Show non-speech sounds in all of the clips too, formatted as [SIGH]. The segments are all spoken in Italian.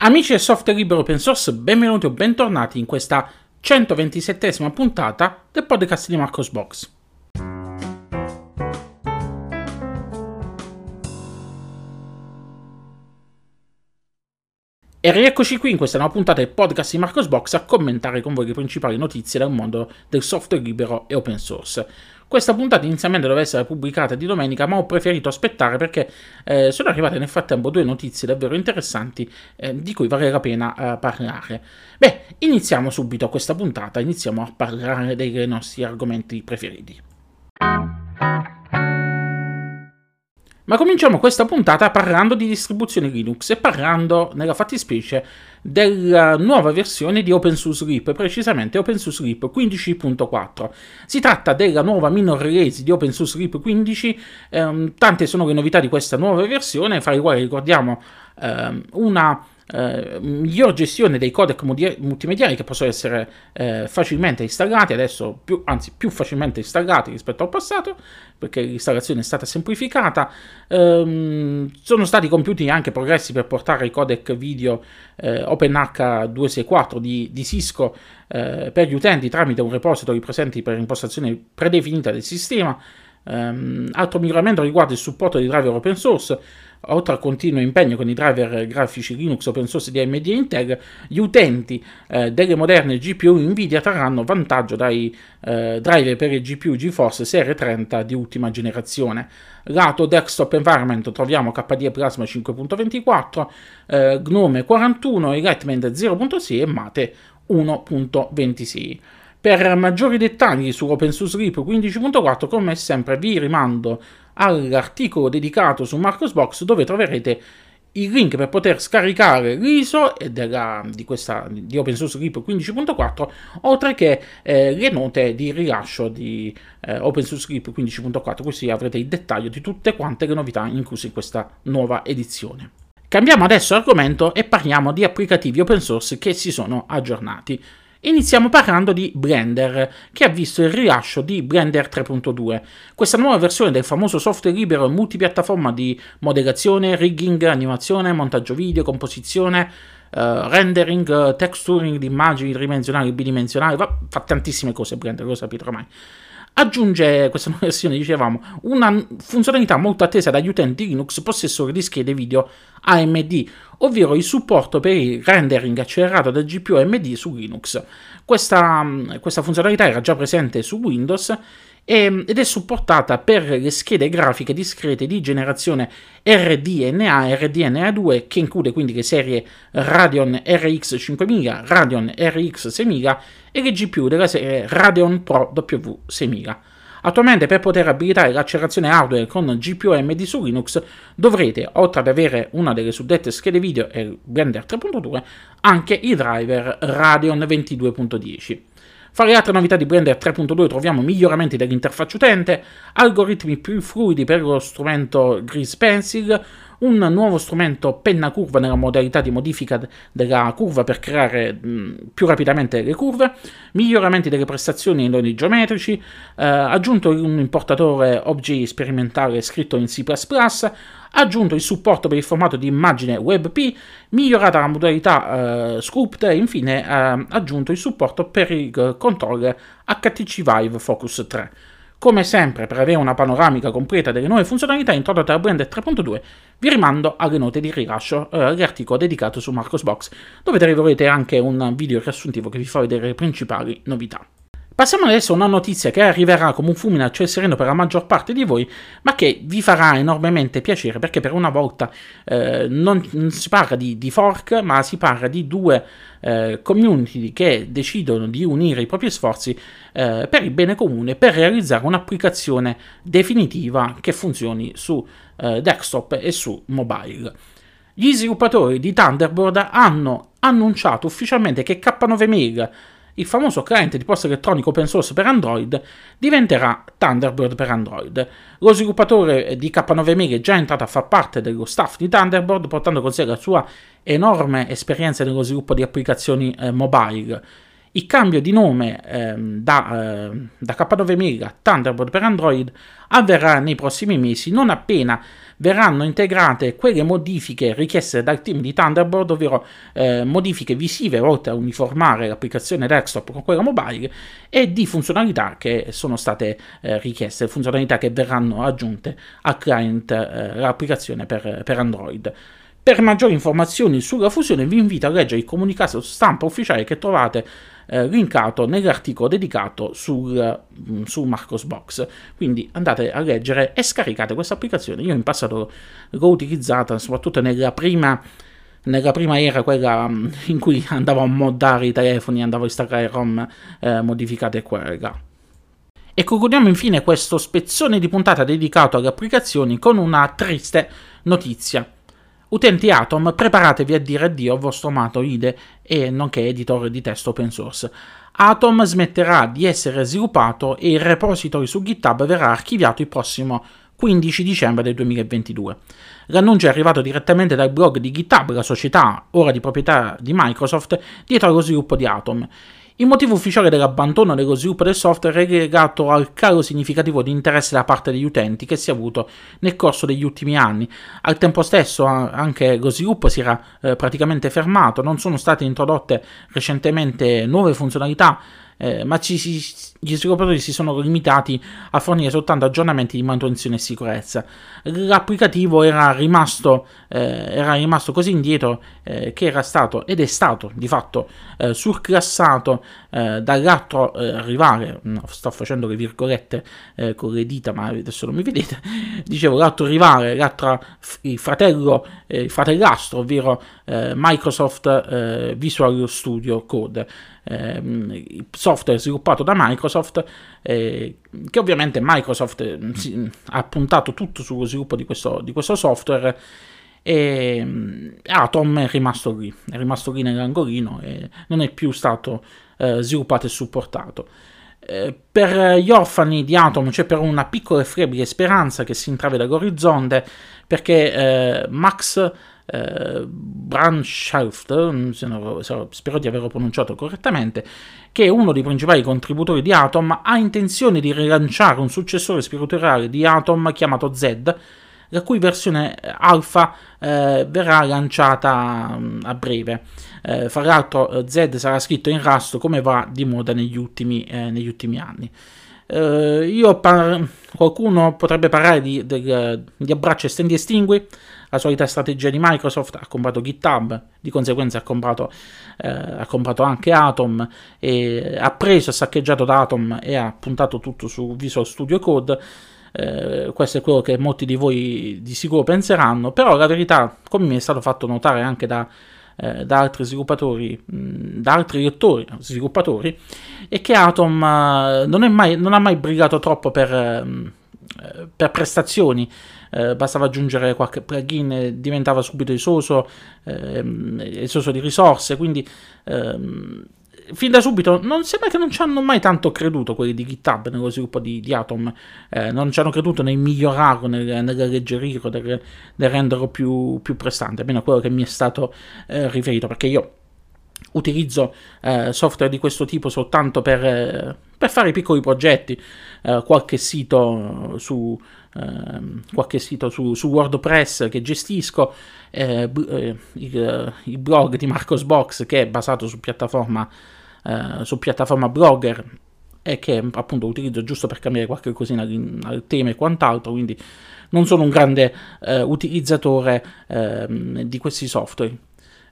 Amici del software libero open source, benvenuti o bentornati in questa 127esima puntata del podcast di Marcos Box. E rieccoci qui in questa nuova puntata del podcast di Marcos Box a commentare con voi le principali notizie dal mondo del software libero e open source. Questa puntata inizialmente doveva essere pubblicata di domenica, ma ho preferito aspettare perché eh, sono arrivate nel frattempo due notizie davvero interessanti eh, di cui vale la pena eh, parlare. Beh, iniziamo subito questa puntata, iniziamo a parlare dei nostri argomenti preferiti. Ma cominciamo questa puntata parlando di distribuzione Linux e parlando, nella fattispecie, della nuova versione di OpenSUSE RIP, precisamente OpenSUSE RIP 15.4. Si tratta della nuova minor release di OpenSUSE RIP 15, ehm, tante sono le novità di questa nuova versione, fra le quali ricordiamo ehm, una eh, miglior gestione dei codec multimediali che possono essere eh, facilmente installati, adesso più, anzi più facilmente installati rispetto al passato, perché l'installazione è stata semplificata. Ehm, sono stati compiuti anche progressi per portare i codec video eh, OpenH264 di, di Cisco eh, per gli utenti tramite un repository presente per impostazione predefinita del sistema. Um, altro miglioramento riguarda il supporto di driver open source, oltre al continuo impegno con i driver grafici Linux open source di AMD e Intel, gli utenti eh, delle moderne GPU Nvidia trarranno vantaggio dai eh, driver per il GPU GeForce Serie 30 di ultima generazione. Lato desktop environment troviamo KDE Plasma 5.24, eh, Gnome 41, Enlightenment 0.6 e Mate 1.26. Per maggiori dettagli su OpenSUSE RIP 15.4, come sempre, vi rimando all'articolo dedicato su Marcosbox dove troverete il link per poter scaricare l'ISO della, di, questa, di RIP 15.4, oltre che eh, le note di rilascio di eh, RIP 15.4, così avrete il dettaglio di tutte quante le novità incluse in questa nuova edizione. Cambiamo adesso argomento e parliamo di applicativi open source che si sono aggiornati. Iniziamo parlando di Blender, che ha visto il rilascio di Blender 3.2, questa nuova versione del famoso software libero e multipiattaforma di modellazione, rigging, animazione, montaggio video, composizione, uh, rendering, texturing di immagini tridimensionali, bidimensionali, fa tantissime cose Blender, lo sapete ormai aggiunge questa nuova versione, dicevamo, una funzionalità molto attesa dagli utenti Linux possessori di schede video AMD, ovvero il supporto per il rendering accelerato del GPU AMD su Linux. Questa, questa funzionalità era già presente su Windows ed è supportata per le schede grafiche discrete di generazione RDNA e RDNA2 che include quindi le serie Radeon RX 5000, Radeon RX 6000 e le GPU della serie Radeon Pro W6000. Attualmente per poter abilitare l'accelerazione hardware con GPU AMD su Linux dovrete, oltre ad avere una delle suddette schede video e Blender 3.2, anche i driver Radeon 22.10. Fra le altre novità di Blender 3.2 troviamo miglioramenti dell'interfaccia utente, algoritmi più fluidi per lo strumento Grease Pencil, un nuovo strumento penna curva nella modalità di modifica della curva per creare più rapidamente le curve, miglioramenti delle prestazioni in doni geometrici, eh, aggiunto un importatore OBJ sperimentale scritto in C++, aggiunto il supporto per il formato di immagine WebP, migliorata la modalità eh, Sculpt e infine eh, aggiunto il supporto per il controller HTC Vive Focus 3. Come sempre, per avere una panoramica completa delle nuove funzionalità introdotte da Blender 3.2, vi rimando alle note di rilascio eh, all'articolo dedicato su Marcosbox, dove troverete anche un video riassuntivo che vi fa vedere le principali novità. Passiamo adesso a una notizia che arriverà come un fulmine a ciel sereno per la maggior parte di voi, ma che vi farà enormemente piacere perché per una volta eh, non, non, si parla di, di, fork, ma si parla di due eh, community che decidono di unire i propri sforzi eh, per il bene comune per realizzare un'applicazione definitiva che funzioni su eh, desktop e su mobile. Gli sviluppatori di Thunderbird hanno annunciato ufficialmente che K9 Mail il famoso cliente di posta elettronica open source per Android diventerà Thunderbird per Android. Lo sviluppatore di K9Mail è già entrato a far parte dello staff di Thunderbird, portando con sé la sua enorme esperienza nello sviluppo di applicazioni eh, mobile. Il cambio di nome ehm, da, eh, da K9000 a Thunderbolt per Android avverrà nei prossimi mesi, non appena verranno integrate quelle modifiche richieste dal team di Thunderbolt, ovvero eh, modifiche visive volte a uniformare l'applicazione desktop con quella mobile e di funzionalità che sono state eh, richieste, funzionalità che verranno aggiunte al client, eh, l'applicazione per, per Android. Per maggiori informazioni sulla fusione vi invito a leggere il comunicato stampa ufficiale che trovate eh, linkato nell'articolo dedicato sul, mm, su Marcosbox. Quindi andate a leggere e scaricate questa applicazione. Io in passato l'ho utilizzata soprattutto nella prima nella prima era, quella mm, in cui andavo a moddare i telefoni, andavo a installare ROM eh, modificate qua là. E concludiamo infine questo spezzone di puntata dedicato alle applicazioni con una triste notizia. Utenti Atom, preparatevi a dire addio al vostro amato IDE e nonché editore di testo open source. Atom smetterà di essere sviluppato e il repository su GitHub verrà archiviato il prossimo 15 dicembre del 2022. L'annuncio è arrivato direttamente dal blog di GitHub, la società ora di proprietà di Microsoft, dietro allo sviluppo di Atom. Il motivo ufficiale dell'abbandono dello sviluppo del software è legato al calo significativo di interesse da parte degli utenti che si è avuto nel corso degli ultimi anni. Al tempo stesso anche lo sviluppo si era eh, praticamente fermato, non sono state introdotte recentemente nuove funzionalità eh, ma ci, gli sviluppatori si sono limitati a fornire soltanto aggiornamenti di manutenzione e sicurezza. L'applicativo era rimasto, eh, era rimasto così indietro eh, che era stato ed è stato di fatto eh, surclassato eh, dall'altro eh, rivale. No, sto facendo le virgolette con le dita, ma adesso non mi vedete. [LAUGHS] Dicevo l'altro rivale, l'altro il fratello, il fratellastro, ovvero Microsoft Visual Studio Code eh, software sviluppato da Microsoft, eh, che ovviamente Microsoft eh, si, ha puntato tutto sullo sviluppo di questo, di questo software e mm, Atom è rimasto lì, è rimasto lì nell'angolino e non è più stato eh, sviluppato e supportato. Eh, per gli orfani di Atom c'è però una piccola e flebile speranza che si intravede all'orizzonte perché eh, Max eh, Branschaft, spero di averlo pronunciato correttamente, che è uno dei principali contributori di Atom, ha intenzione di rilanciare un successore spirituale di Atom chiamato Z, la cui versione alfa eh, verrà lanciata mh, a breve. Eh, fra l'altro eh, Z sarà scritto in Rust come va di moda negli ultimi, eh, negli ultimi anni. Io par- qualcuno potrebbe parlare di, di, di abbraccio estendi estingui, la solita strategia di Microsoft, ha comprato GitHub, di conseguenza ha comprato, eh, ha comprato anche Atom, ha preso, ha saccheggiato da Atom e ha puntato tutto su Visual Studio Code. Eh, questo è quello che molti di voi di sicuro penseranno, però la verità, come mi è stato fatto notare anche da eh, da altri sviluppatori, mh, da altri lettori, sviluppatori, e che Atom eh, non, mai, non, ha mai brigato troppo per, eh, per prestazioni. Eh, bastava aggiungere qualche plugin e diventava subito esoso, ehm, esoso di risorse, quindi ehm, fin da subito non sembra che non ci hanno mai tanto creduto quelli di GitHub nello sviluppo di, di Atom, eh, non ci hanno creduto nel migliorarlo, nel, nell'alleggerirlo, nel, nel renderlo più, più, prestante, almeno quello che mi è stato eh, riferito, perché io utilizzo eh, software di questo tipo soltanto per, per fare piccoli progetti, eh, qualche sito su... Uh, qualche sito su, su, WordPress che gestisco, eh, eh, il, il, blog di Marcosbox che è basato su piattaforma eh, su piattaforma blogger e che appunto utilizzo giusto per cambiare qualche cosina al tema e quant'altro, quindi non sono un grande eh, utilizzatore eh, di questi software.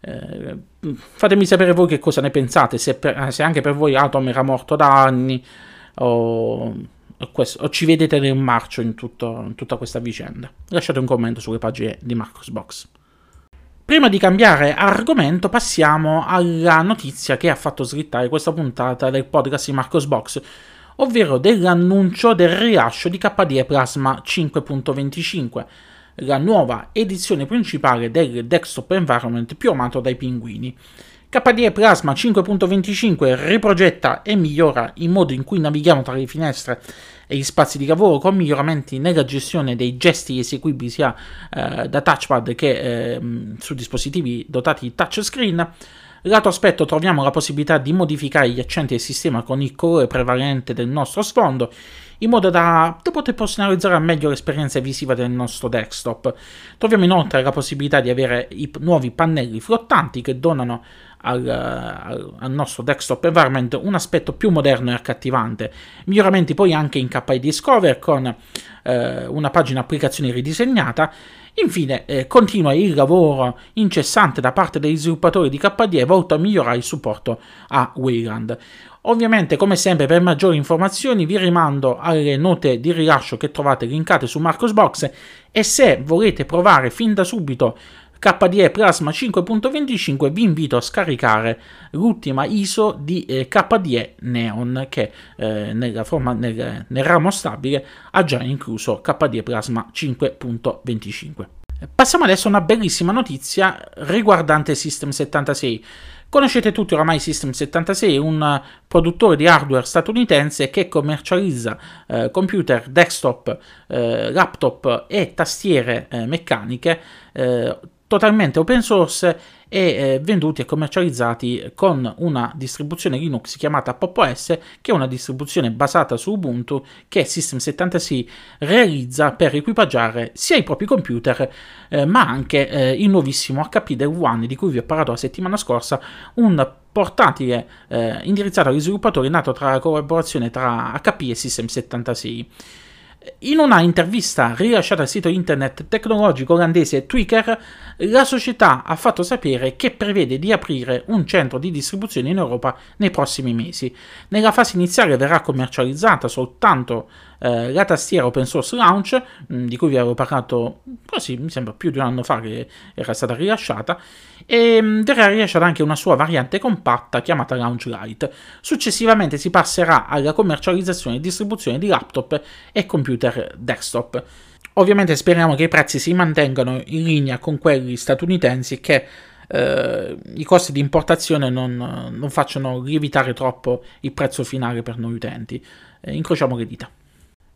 Eh, fatemi sapere voi che cosa ne pensate, se, per, se, anche per voi Atom era morto da anni o, questo, o ci vedete nel marcio in, tutto, in tutta questa vicenda. Lasciate un commento sulle pagine di Marcosbox. Prima di cambiare argomento passiamo alla notizia che ha fatto slittare questa puntata del podcast di Marcos Box, ovvero dell'annuncio del rilascio di KDE Plasma 5.25, la nuova edizione principale del desktop environment più amato dai pinguini. KDE Plasma 5.25 riprogetta e migliora il modo in cui navighiamo tra le finestre e gli spazi di lavoro con miglioramenti nella gestione dei gesti eseguibili sia eh, da touchpad che eh, su dispositivi dotati di touchscreen. Lato aspetto troviamo la possibilità di modificare gli accenti del sistema con il colore prevalente del nostro sfondo, in modo da, poter personalizzare al meglio l'esperienza visiva del nostro desktop. Troviamo inoltre la possibilità di avere i nuovi pannelli flottanti che donano al, al, al, nostro desktop environment un aspetto più moderno e accattivante. Miglioramenti poi anche in KI Discover con eh, una pagina applicazioni ridisegnata Infine, eh, continua il lavoro incessante da parte degli sviluppatori di KDE volto a migliorare il supporto a Wayland. Ovviamente, come sempre, per maggiori informazioni vi rimando alle note di rilascio che trovate linkate su Marcosbox e se volete provare fin da subito KDE Plasma 5.25 vi invito a scaricare l'ultima ISO di eh, KDE Neon che eh, nella forma, nel, nel ramo stabile ha già incluso KDE Plasma 5.25. Passiamo adesso a una bellissima notizia riguardante System 76. Conoscete tutti oramai System 76, un produttore di hardware statunitense che commercializza eh, computer, desktop, eh, laptop e tastiere eh, meccaniche eh, totalmente open source e eh, venduti e commercializzati con una distribuzione Linux chiamata Pop OS, che è una distribuzione basata su Ubuntu che System76 realizza per equipaggiare sia i propri computer eh, ma anche eh, il nuovissimo HP del One di cui vi ho parlato la settimana scorsa, un portatile eh, indirizzato agli sviluppatori nato tra la collaborazione tra HP e System76. In una intervista rilasciata al sito internet tecnologico olandese Twitter, la società ha fatto sapere che prevede di aprire un centro di distribuzione in Europa nei prossimi mesi. Nella fase iniziale verrà commercializzata soltanto eh, la tastiera open source launch, mm, di cui vi avevo parlato quasi, mi sembra più di un anno fa che era stata rilasciata, e mh, mm, verrà rilasciata anche una sua variante compatta chiamata Launch Lite. Successivamente si passerà alla commercializzazione e distribuzione di laptop e computer desktop. Ovviamente speriamo che i prezzi si mantengano in linea con quelli statunitensi e che eh, i costi di importazione non, non, facciano lievitare troppo il prezzo finale per noi utenti. Eh, incrociamo le dita.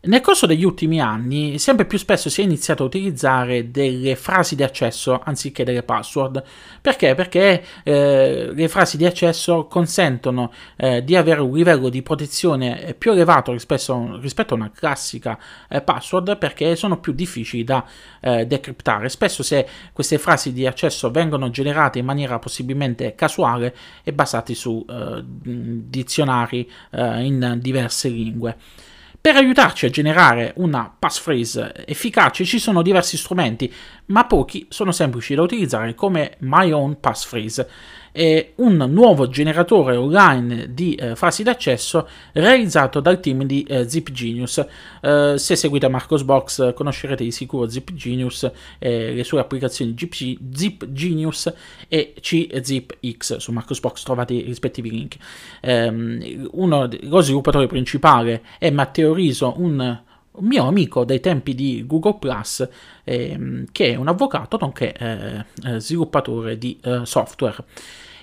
Nel corso degli ultimi anni sempre più spesso si è iniziato a utilizzare delle frasi di accesso anziché delle password. Perché? Perché eh, le frasi di accesso consentono eh, di avere un livello di protezione più elevato rispetto, rispetto a una classica eh, password perché sono più difficili da eh, decriptare. Spesso se queste frasi di accesso vengono generate in maniera possibilmente casuale e basate su eh, dizionari eh, in diverse lingue. Per aiutarci a generare una passphrase efficace ci sono diversi strumenti, ma pochi sono semplici da utilizzare come My Own Passphrase è un nuovo generatore online di eh, frasi d'accesso realizzato dal team di eh, Zip Genius. Eh, se seguite Marcosbox conoscerete di sicuro Zip Genius le sue applicazioni GP, Zip Genius e CZipX. Su Marcosbox trovate i rispettivi link. Um, uno, lo sviluppatore principale è Matteo Riso, un un mio amico dai tempi di Google Plus, ehm, che è un avvocato nonché eh, eh, sviluppatore di eh, software.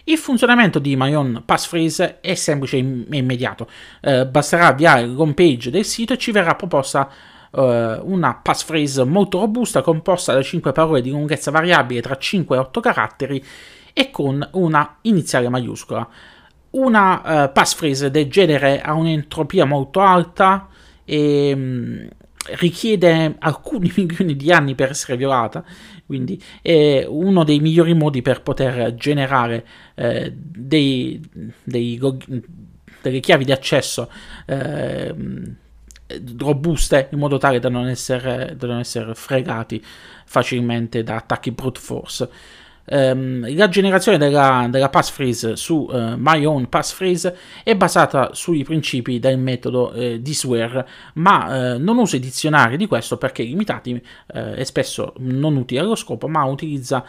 Il funzionamento di My Passphrase è semplice e immediato. Eh, basterà avviare l'home page del sito e ci verrà proposta eh, una passphrase molto robusta composta da 5 parole di lunghezza variabile tra 5 e 8 caratteri e con una iniziale maiuscola. Una uh, passphrase del genere ha un'entropia molto alta e um, richiede alcuni [LAUGHS] milioni di anni per essere violata, quindi è uno dei migliori modi per poter generare eh, dei, dei, delle chiavi di accesso eh, robuste in modo tale da non essere, da non essere fregati facilmente da attacchi brute force. Um, la generazione della, della passphrase su uh, My Own Passphrase è basata sui principi del metodo uh, di Swear, ma uh, non usa i dizionari di questo perché limitati e spesso non utili allo scopo, ma utilizza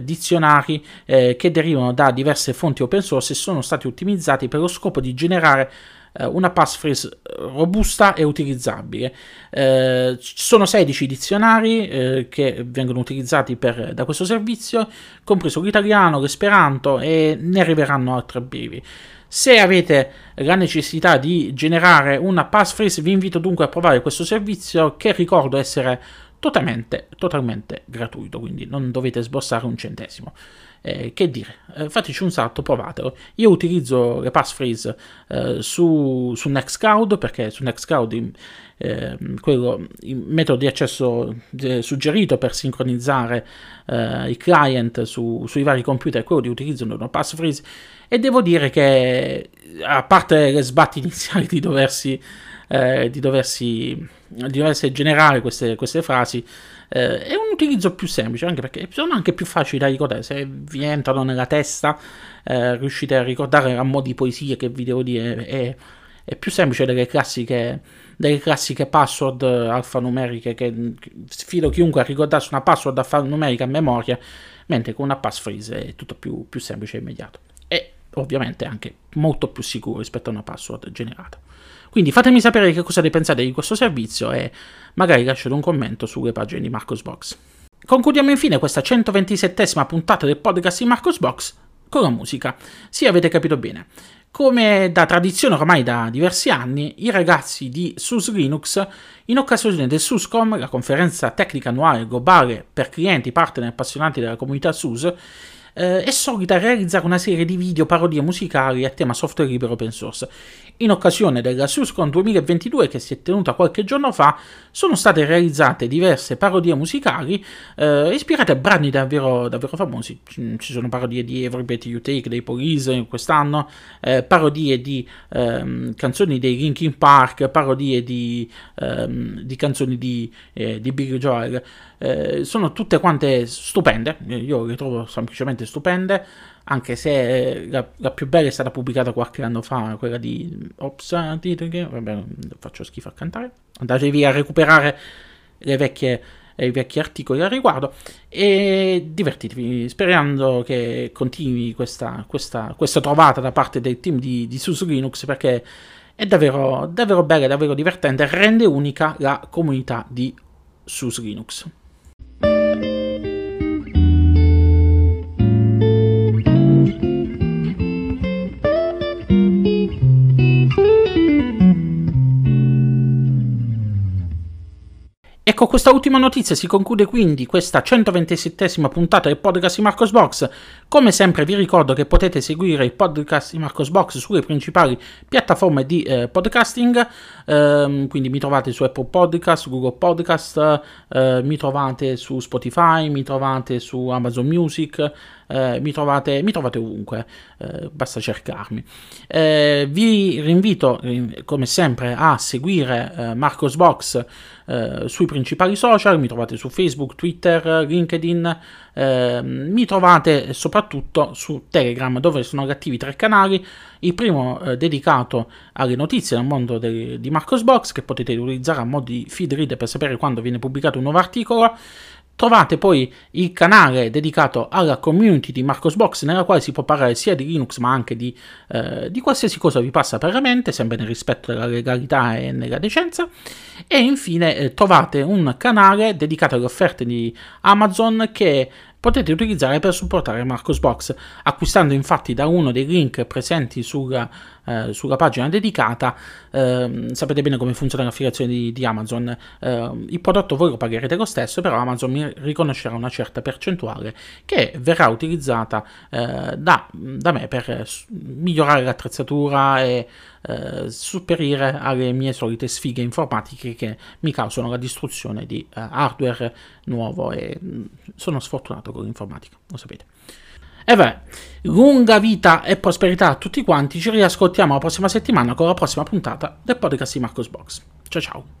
dizionari che derivano da diverse fonti open source e sono stati ottimizzati per lo scopo di generare eh, una passphrase eh, robusta e utilizzabile. Eh, sono 16 dizionari eh, che vengono utilizzati per, da questo servizio, compreso l'italiano, l'esperanto e ne arriveranno altri a breve. Se avete la necessità di generare una passphrase, vi invito dunque a provare questo servizio che ricordo essere totalmente, totalmente gratuito, quindi non dovete sborsare un centesimo. Eh, che dire, eh, fateci un salto, provatelo. Io utilizzo le passphrase eh, su, su Nextcloud perché su Nextcloud in, eh, quello, il metodo di accesso eh, suggerito per sincronizzare eh, i client su, sui vari computer è quello di utilizzare una passphrase e devo dire che a parte le sbatti iniziali di doversi, di doversi, di doversi generare queste, queste frasi eh, è un utilizzo più semplice, anche perché sono anche più facili da ricordare. Se vi entrano nella testa, eh, riuscite a ricordare a mo' di poesie che vi devo dire, è, è più semplice delle classiche, delle classiche password alfanumeriche che sfido chiunque a ricordarsi una password alfanumerica a memoria, mentre con una passphrase è tutto più, più semplice e immediato. Ovviamente anche molto più sicuro rispetto a una password generata. Quindi fatemi sapere che cosa ne pensate di questo servizio e magari lasciate un commento sulle pagine di Marcosbox. Concludiamo infine questa 127esima puntata del podcast di Marcosbox con la musica. Sì, avete capito bene. Come da tradizione ormai da diversi anni, i ragazzi di SUS Linux, in occasione del SUSCOM, la conferenza tecnica annuale globale per clienti, partner e appassionati della comunità SUS, eh, è solita realizzare una serie di video parodie musicali a tema software libero open source. In occasione della SUSCON 2022 che si è tenuta qualche giorno fa, sono state realizzate diverse parodie musicali eh, ispirate a brani davvero, davvero, famosi. Ci sono parodie di Every Breath You Take dei Police quest'anno, eh, parodie di ehm, canzoni dei Linkin Park, parodie di, ehm, di canzoni di, eh, di Billy Joel. Eh, sono tutte quante stupende, io le trovo semplicemente stupende anche se la, la, più bella è stata pubblicata qualche anno fa, quella di Ops, vabbè, faccio schifo a cantare, andatevi a recuperare le vecchie, i vecchi articoli al riguardo e divertitevi, sperando che continui questa, questa, questa trovata da parte del team di, di SUS Linux perché è davvero, davvero bella, davvero divertente, rende unica la comunità di SUS Linux. E con questa ultima notizia si conclude quindi questa 127esima puntata del podcast di Marcos Box. Come sempre vi ricordo che potete seguire il podcast di Marcos Box sulle principali piattaforme di eh, podcasting, ehm, quindi mi trovate su Apple Podcast, Google Podcast, eh, mi trovate su Spotify, mi trovate su Amazon Music, eh, mi, trovate, mi, trovate, ovunque, eh, basta cercarmi. Eh, vi rinvito, come sempre, a seguire eh, Marcos Box eh, sui principali social, mi trovate su Facebook, Twitter, LinkedIn, eh, mi trovate soprattutto su Telegram dove sono attivi tre canali, il primo eh, dedicato alle notizie nel mondo de- di Marcos Box che potete utilizzare a modo di feed reader per sapere quando viene pubblicato un nuovo articolo, Trovate poi il canale dedicato alla community di Marcosbox, nella quale si può parlare sia di Linux ma anche di, eh, di qualsiasi cosa vi passa per la mente, sempre nel rispetto della legalità e nella decenza. E infine eh, trovate un canale dedicato alle offerte di Amazon che potete utilizzare per supportare Marcosbox, acquistando infatti da uno dei link presenti sulla, eh, sulla pagina dedicata. Eh, sapete bene come funziona l'affiliazione di, di Amazon. Eh, il prodotto voi lo pagherete lo stesso, però Amazon mi riconoscerà una certa percentuale che verrà utilizzata eh, da, da, me per migliorare l'attrezzatura e eh, superire alle mie solite sfighe informatiche che mi causano la distruzione di eh, hardware nuovo e mh, mm, sono sfortunato con l'informatica, lo sapete. E beh, lunga vita e prosperità a tutti quanti, ci riascoltiamo la prossima settimana con la prossima puntata del podcast di Marcos Box. Ciao ciao!